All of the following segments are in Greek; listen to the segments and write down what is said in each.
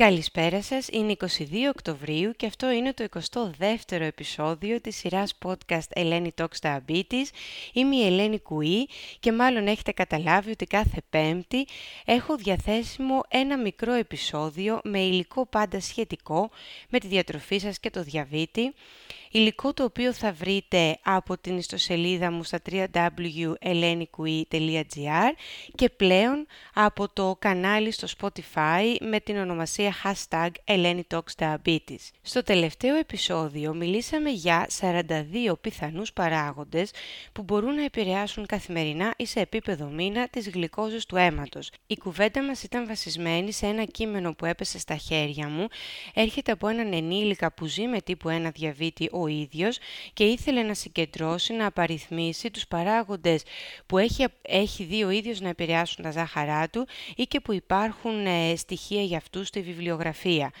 Καλησπέρα σας, είναι 22 Οκτωβρίου και αυτό είναι το 22ο επεισόδιο της σειράς podcast Ελένη Talks Diabetes. Είμαι η Ελένη Κουή και μάλλον έχετε καταλάβει ότι κάθε πέμπτη έχω διαθέσιμο ένα μικρό επεισόδιο με υλικό πάντα σχετικό με τη διατροφή σας και το διαβήτη. Υλικό το οποίο θα βρείτε από την ιστοσελίδα μου στα www.elenikui.gr και πλέον από το κανάλι στο Spotify με την ονομασία hashtag Diabetes. Στο τελευταίο επεισόδιο μιλήσαμε για 42 πιθανούς παράγοντες που μπορούν να επηρεάσουν καθημερινά ή σε επίπεδο μήνα τις γλυκόζες του αίματος. Η κουβέντα μας ήταν βασισμένη σε ένα κείμενο που έπεσε στα χέρια μου. Έρχεται από έναν ενήλικα που ζει με τύπου 1 διαβήτη ο ίδιος και ήθελε να συγκεντρώσει, να απαριθμίσει τους παράγοντες που έχει, έχει δει ο ίδιος να επηρεάσουν τα ζάχαρά του ή και που υπάρχουν ε, στοιχεία για αυτούς στη βιβλιογραφία.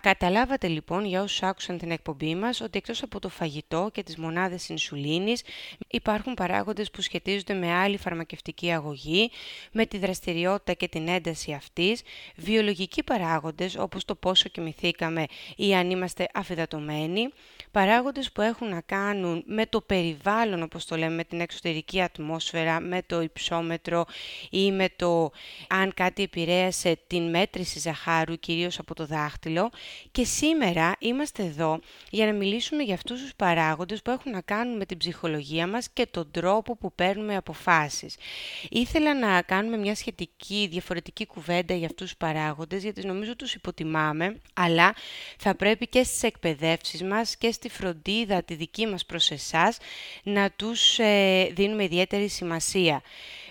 Καταλάβατε λοιπόν για όσους άκουσαν την εκπομπή μας ότι εκτός από το φαγητό και τις μονάδες ινσουλίνης υπάρχουν παράγοντες που σχετίζονται με άλλη φαρμακευτική αγωγή, με τη δραστηριότητα και την ένταση αυτής, βιολογικοί παράγοντες όπως το πόσο κοιμηθήκαμε ή αν είμαστε αφιδατωμένοι, παράγοντες που έχουν να κάνουν με το περιβάλλον όπως το λέμε, με την εξωτερική ατμόσφαιρα, με το υψόμετρο ή με το αν κάτι επηρέασε την μέτρηση ζαχάρου κυρίως από το δάχτυλο και σήμερα είμαστε εδώ για να μιλήσουμε για αυτούς τους παράγοντες που έχουν να κάνουν με την ψυχολογία μας και τον τρόπο που παίρνουμε αποφάσεις. Ήθελα να κάνουμε μια σχετική διαφορετική κουβέντα για αυτούς τους παράγοντες γιατί νομίζω τους υποτιμάμε αλλά θα πρέπει και στις εκπαιδεύσεις μας και στη φροντίδα τη δική μας προς εσάς να τους ε, δίνουμε ιδιαίτερη σημασία.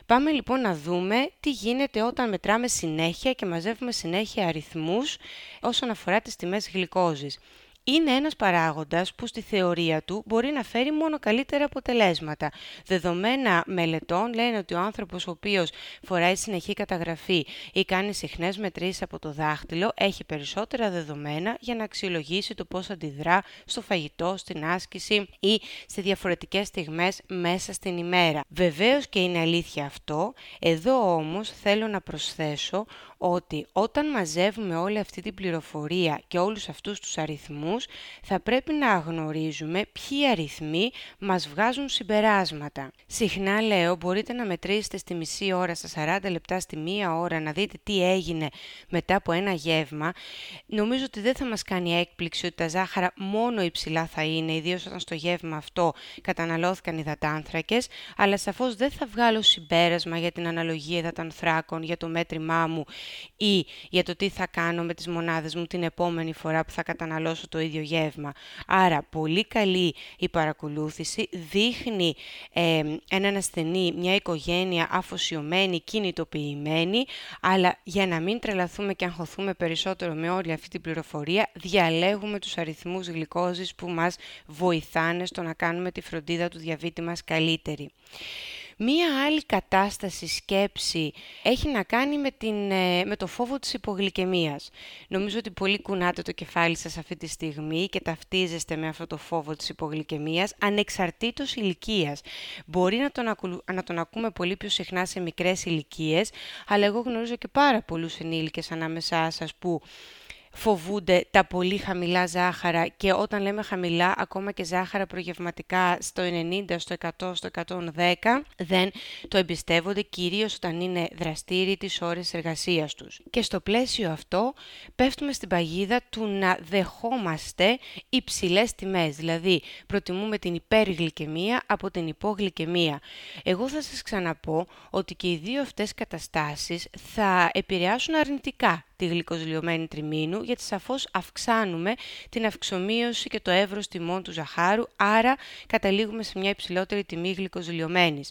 Πάμε λοιπόν να δούμε τι γίνεται όταν μετράμε συνέχεια και μαζεύουμε συνέχεια αριθμούς όσον αφορά τις τιμές γλυκόζης είναι ένας παράγοντας που στη θεωρία του μπορεί να φέρει μόνο καλύτερα αποτελέσματα. Δεδομένα μελετών λένε ότι ο άνθρωπος ο οποίος φοράει συνεχή καταγραφή ή κάνει συχνές μετρήσεις από το δάχτυλο έχει περισσότερα δεδομένα για να αξιολογήσει το πώς αντιδρά στο φαγητό, στην άσκηση ή σε διαφορετικές στιγμές μέσα στην ημέρα. Βεβαίως και είναι αλήθεια αυτό, εδώ όμως θέλω να προσθέσω ότι όταν μαζεύουμε όλη αυτή την πληροφορία και όλους αυτούς τους αριθμούς, θα πρέπει να γνωρίζουμε ποιοι αριθμοί μας βγάζουν συμπεράσματα. Συχνά λέω, μπορείτε να μετρήσετε στη μισή ώρα, στα 40 λεπτά, στη μία ώρα, να δείτε τι έγινε μετά από ένα γεύμα. Νομίζω ότι δεν θα μας κάνει έκπληξη ότι τα ζάχαρα μόνο υψηλά θα είναι, ιδίως όταν στο γεύμα αυτό καταναλώθηκαν υδατάνθρακες, αλλά σαφώς δεν θα βγάλω συμπέρασμα για την αναλογία υδατανθράκων, για το μέτρημά μου ή για το τι θα κάνω με τις μονάδες μου την επόμενη φορά που θα καταναλώσω το ίδιο γεύμα. Άρα πολύ καλή η παρακολούθηση, δείχνει ε, έναν ασθενή, μια οικογένεια αφοσιωμένη, κινητοποιημένη, αλλά για να μην τρελαθούμε και αγχωθούμε περισσότερο με όλη αυτή την πληροφορία, διαλέγουμε τους αριθμούς γλυκόζης που μας βοηθάνε στο να κάνουμε τη φροντίδα του διαβήτη μας καλύτερη. Μία άλλη κατάσταση σκέψη έχει να κάνει με, την, ε, με το φόβο της υπογλυκαιμίας. Νομίζω ότι πολύ κουνάτε το κεφάλι σας αυτή τη στιγμή και ταυτίζεστε με αυτό το φόβο της υπογλυκαιμίας ανεξαρτήτως ηλικίας. Μπορεί να τον, να τον ακούμε πολύ πιο συχνά σε μικρές ηλικίες, αλλά εγώ γνωρίζω και πάρα πολλούς ενήλικες ανάμεσά σας που φοβούνται τα πολύ χαμηλά ζάχαρα και όταν λέμε χαμηλά, ακόμα και ζάχαρα προγευματικά στο 90, στο 100, στο 110, δεν το εμπιστεύονται κυρίως όταν είναι δραστήριοι τις ώρες εργασίας τους. Και στο πλαίσιο αυτό πέφτουμε στην παγίδα του να δεχόμαστε υψηλές τιμές, δηλαδή προτιμούμε την υπεργλυκαιμία από την υπογλυκαιμία. Εγώ θα σας ξαναπώ ότι και οι δύο αυτές καταστάσεις θα επηρεάσουν αρνητικά τη γλυκοζηλιωμένη τριμήνου, γιατί σαφώς αυξάνουμε την αυξομοίωση και το εύρος τιμών του ζαχάρου, άρα καταλήγουμε σε μια υψηλότερη τιμή γλυκοζηλιωμένης.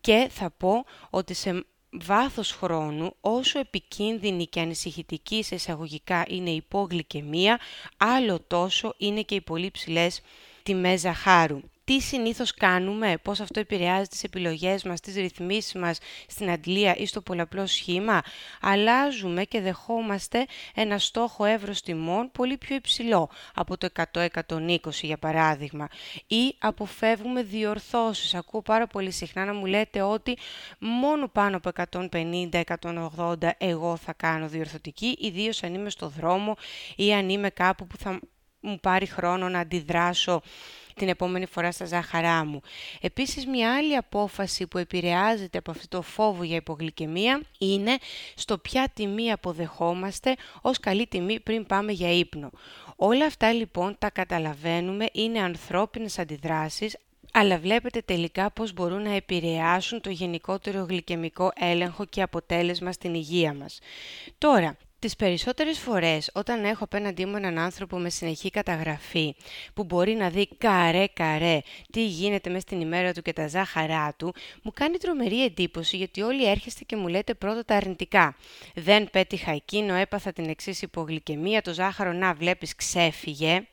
Και θα πω ότι σε βάθος χρόνου, όσο επικίνδυνη και ανησυχητική σε εισαγωγικά είναι η υπόγλυκαιμία, άλλο τόσο είναι και οι πολύ ψηλές τιμές ζαχάρου. Τι συνήθως κάνουμε, πώς αυτό επηρεάζει τις επιλογές μας, τις ρυθμίσεις μας στην αντλία ή στο πολλαπλό σχήμα. Αλλάζουμε και δεχόμαστε ένα στόχο εύρος τιμών πολύ πιο υψηλό από το 100-120 για παράδειγμα. Ή αποφεύγουμε διορθώσεις. Ακούω πάρα πολύ συχνά να μου λέτε ότι μόνο πάνω από 150-180 εγώ θα κάνω διορθωτική, ιδίως αν είμαι στο δρόμο ή αν είμαι κάπου που θα μου πάρει χρόνο να αντιδράσω την επόμενη φορά στα ζάχαρά μου. Επίσης, μια άλλη απόφαση που επηρεάζεται από αυτό το φόβο για υπογλυκαιμία είναι στο ποια τιμή αποδεχόμαστε ως καλή τιμή πριν πάμε για ύπνο. Όλα αυτά λοιπόν τα καταλαβαίνουμε, είναι ανθρώπινες αντιδράσεις, αλλά βλέπετε τελικά πώς μπορούν να επηρεάσουν το γενικότερο γλυκαιμικό έλεγχο και αποτέλεσμα στην υγεία μας. Τώρα, Τις περισσότερες φορές όταν έχω απέναντί μου έναν άνθρωπο με συνεχή καταγραφή που μπορεί να δει καρέ καρέ τι γίνεται μέσα στην ημέρα του και τα ζάχαρά του, μου κάνει τρομερή εντύπωση γιατί όλοι έρχεστε και μου λέτε πρώτα τα αρνητικά. Δεν πέτυχα εκείνο, έπαθα την εξής υπογλυκαιμία, το ζάχαρο να βλέπεις ξέφυγε.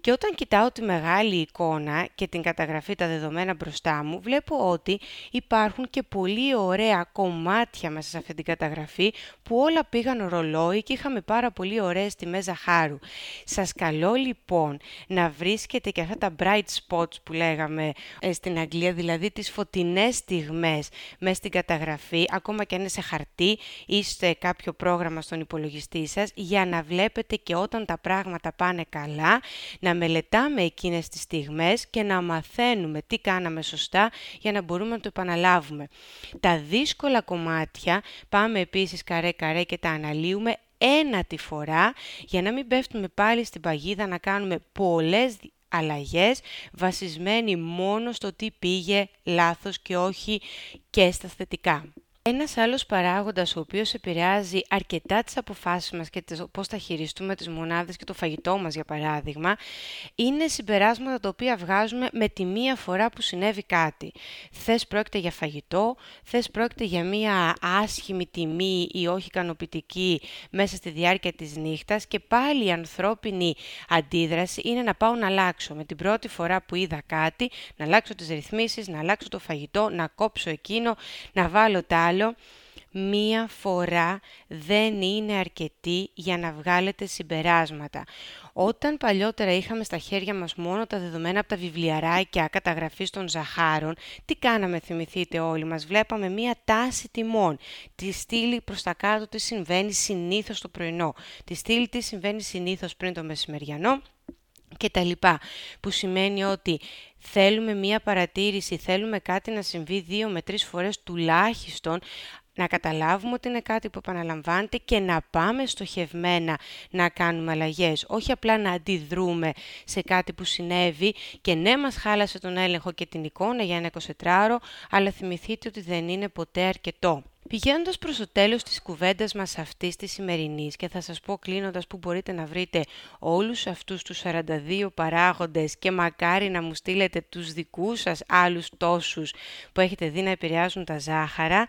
Και όταν κοιτάω τη μεγάλη εικόνα και την καταγραφή τα δεδομένα μπροστά μου, βλέπω ότι υπάρχουν και πολύ ωραία κομμάτια μέσα σε αυτή την καταγραφή που όλα πήγαν ρολόι και είχαμε πάρα πολύ ωραίες τιμές ζαχάρου. Σας καλώ λοιπόν να βρίσκετε και αυτά τα bright spots που λέγαμε ε, στην Αγγλία, δηλαδή τις φωτεινές στιγμές μέσα στην καταγραφή, ακόμα και αν είναι σε χαρτί ή σε κάποιο πρόγραμμα στον υπολογιστή σας, για να βλέπετε και όταν τα πράγματα πάνε καλά, να μελετάμε εκείνες τις στιγμές και να μαθαίνουμε τι κάναμε σωστά για να μπορούμε να το επαναλάβουμε. Τα δύσκολα κομμάτια πάμε επίσης καρέ-καρέ και τα αναλύουμε ένα τη φορά για να μην πέφτουμε πάλι στην παγίδα να κάνουμε πολλές αλλαγές βασισμένοι μόνο στο τι πήγε λάθος και όχι και στα θετικά. Ένας άλλος παράγοντας ο οποίος επηρεάζει αρκετά τις αποφάσεις μας και πώς θα χειριστούμε τις μονάδες και το φαγητό μας για παράδειγμα, είναι συμπεράσματα τα οποία βγάζουμε με τη μία φορά που συνέβη κάτι. Θες πρόκειται για φαγητό, θες πρόκειται για μία άσχημη τιμή ή όχι ικανοποιητική μέσα στη διάρκεια της νύχτας και πάλι η ανθρώπινη αντίδραση είναι να πάω να αλλάξω. Με την πρώτη φορά που είδα κάτι, να αλλάξω τις ρυθμίσεις, να αλλάξω το φαγητό, να κόψω εκείνο, να βάλω τα μία φορά δεν είναι αρκετή για να βγάλετε συμπεράσματα. Όταν παλιότερα είχαμε στα χέρια μας μόνο τα δεδομένα από τα βιβλιαράκια καταγραφής των ζαχάρων, τι κάναμε θυμηθείτε όλοι μας, βλέπαμε μία τάση τιμών, τη στήλη προς τα κάτω τι συμβαίνει συνήθως το πρωινό, τη στήλη τι συμβαίνει συνήθως πριν το μεσημεριανό, και τα λοιπά, που σημαίνει ότι θέλουμε μία παρατήρηση, θέλουμε κάτι να συμβεί δύο με τρεις φορές τουλάχιστον, να καταλάβουμε ότι είναι κάτι που επαναλαμβάνεται και να πάμε στοχευμένα να κάνουμε αλλαγές. Όχι απλά να αντιδρούμε σε κάτι που συνέβη και ναι μας χάλασε τον έλεγχο και την εικόνα για ένα 24ωρο, αλλά θυμηθείτε ότι δεν είναι ποτέ αρκετό. Πηγαίνοντας προς το τέλος της κουβέντας μας αυτής της σημερινής, και θα σας πω κλείνοντας που μπορείτε να βρείτε όλους αυτούς τους 42 παράγοντες και μακάρι να μου στείλετε τους δικούς σας άλλους τόσους που έχετε δει να επηρεάζουν τα ζάχαρα,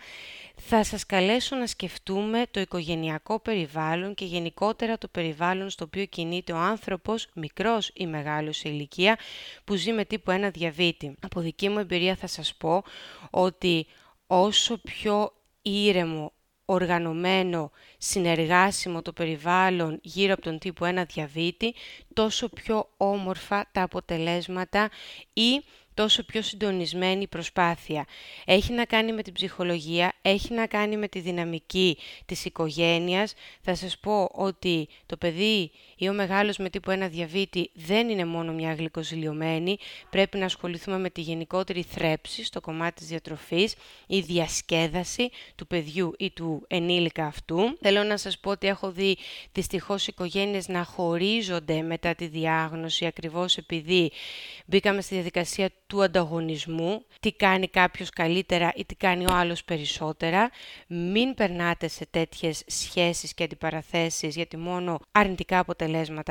θα σας καλέσω να σκεφτούμε το οικογενειακό περιβάλλον και γενικότερα το περιβάλλον στο οποίο κινείται ο άνθρωπος, μικρός ή μεγάλος σε ηλικία, που ζει με τύπου 1 διαβήτη. Από δική μου εμπειρία θα σας πω ότι όσο πιο ήρεμο, οργανωμένο, συνεργάσιμο το περιβάλλον γύρω από τον τύπο 1 διαβήτη, τόσο πιο όμορφα τα αποτελέσματα ή τόσο πιο συντονισμένη η προσπάθεια. Έχει να κάνει με την ψυχολογία, έχει να κάνει με τη δυναμική της οικογένειας. Θα σας πω ότι το παιδί ή ο μεγάλος με τύπο 1 διαβήτη δεν είναι μόνο μια γλυκοζηλιωμένη, πρέπει να ασχοληθούμε με τη γενικότερη θρέψη στο κομμάτι της διατροφής, η διασκέδαση του παιδιού ή του ενήλικα αυτού. Θέλω να σας πω ότι έχω δει δυστυχώς οικογένειες να χωρίζονται μετά τη διάγνωση ακριβώς επειδή μπήκαμε στη διαδικασία του ανταγωνισμού, τι κάνει κάποιος καλύτερα ή τι κάνει ο άλλος περισσότερα. Μην περνάτε σε τέτοιες σχέσεις και αντιπαραθέσεις γιατί μόνο αρνητικά αποτελέσματα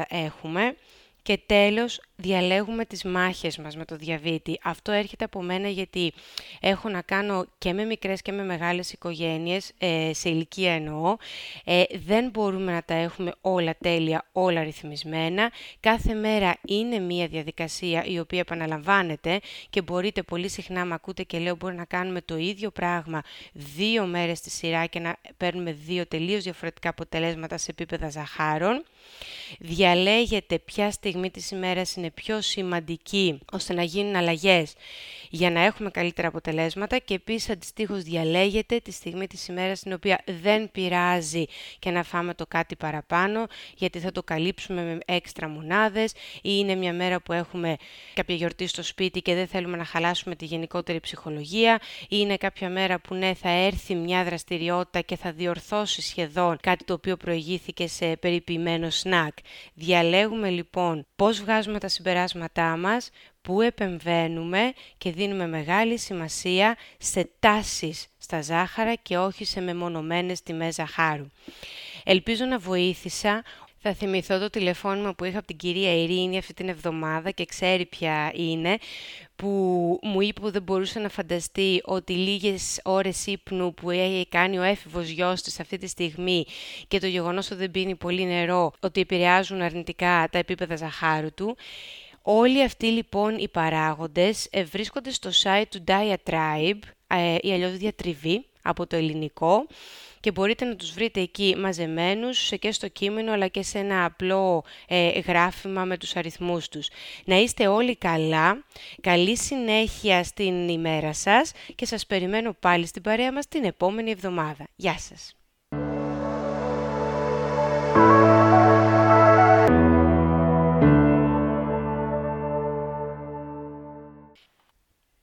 έχουμε. Και τέλος, διαλέγουμε τις μάχες μας με το διαβήτη. Αυτό έρχεται από μένα γιατί έχω να κάνω και με μικρές και με μεγάλες οικογένειες, ε, σε ηλικία εννοώ. Ε, δεν μπορούμε να τα έχουμε όλα τέλεια, όλα ρυθμισμένα. Κάθε μέρα είναι μία διαδικασία η οποία επαναλαμβάνεται και μπορείτε πολύ συχνά με ακούτε και λέω μπορεί να κάνουμε το ίδιο πράγμα δύο μέρες στη σειρά και να παίρνουμε δύο τελείως διαφορετικά αποτελέσματα σε επίπεδα ζαχάρων. Διαλέγετε ποια στιγμή της ημέρας είναι πιο σημαντική ώστε να γίνουν αλλαγές για να έχουμε καλύτερα αποτελέσματα και επίσης αντιστοίχως διαλέγετε τη στιγμή της ημέρας στην οποία δεν πειράζει και να φάμε το κάτι παραπάνω γιατί θα το καλύψουμε με έξτρα μονάδες ή είναι μια μέρα που έχουμε κάποια γιορτή στο σπίτι και δεν θέλουμε να χαλάσουμε τη γενικότερη ψυχολογία ή είναι κάποια μέρα που ναι θα έρθει μια δραστηριότητα και θα διορθώσει σχεδόν κάτι το οποίο προηγήθηκε σε περιποιημένο σνακ. Διαλέγουμε λοιπόν πώς βγάζουμε τα συμπεράσματά μας, πού επεμβαίνουμε και δίνουμε μεγάλη σημασία σε τάσεις στα ζάχαρα και όχι σε μεμονωμένες τιμές ζαχάρου. Ελπίζω να βοήθησα θα θυμηθώ το τηλεφώνημα που είχα από την κυρία Ειρήνη αυτή την εβδομάδα και ξέρει ποια είναι, που μου είπε που δεν μπορούσε να φανταστεί ότι λίγες ώρες ύπνου που έχει κάνει ο έφηβος γιος της αυτή τη στιγμή και το γεγονός ότι δεν πίνει πολύ νερό, ότι επηρεάζουν αρνητικά τα επίπεδα ζαχάρου του. Όλοι αυτοί λοιπόν οι παράγοντες ε, βρίσκονται στο site του Diatribe ε, ή αλλιώς διατριβή από το ελληνικό και μπορείτε να τους βρείτε εκεί μαζεμένους και στο κείμενο αλλά και σε ένα απλό ε, γράφημα με τους αριθμούς τους. Να είστε όλοι καλά, καλή συνέχεια στην ημέρα σας και σας περιμένω πάλι στην παρέα μας την επόμενη εβδομάδα. Γεια σας!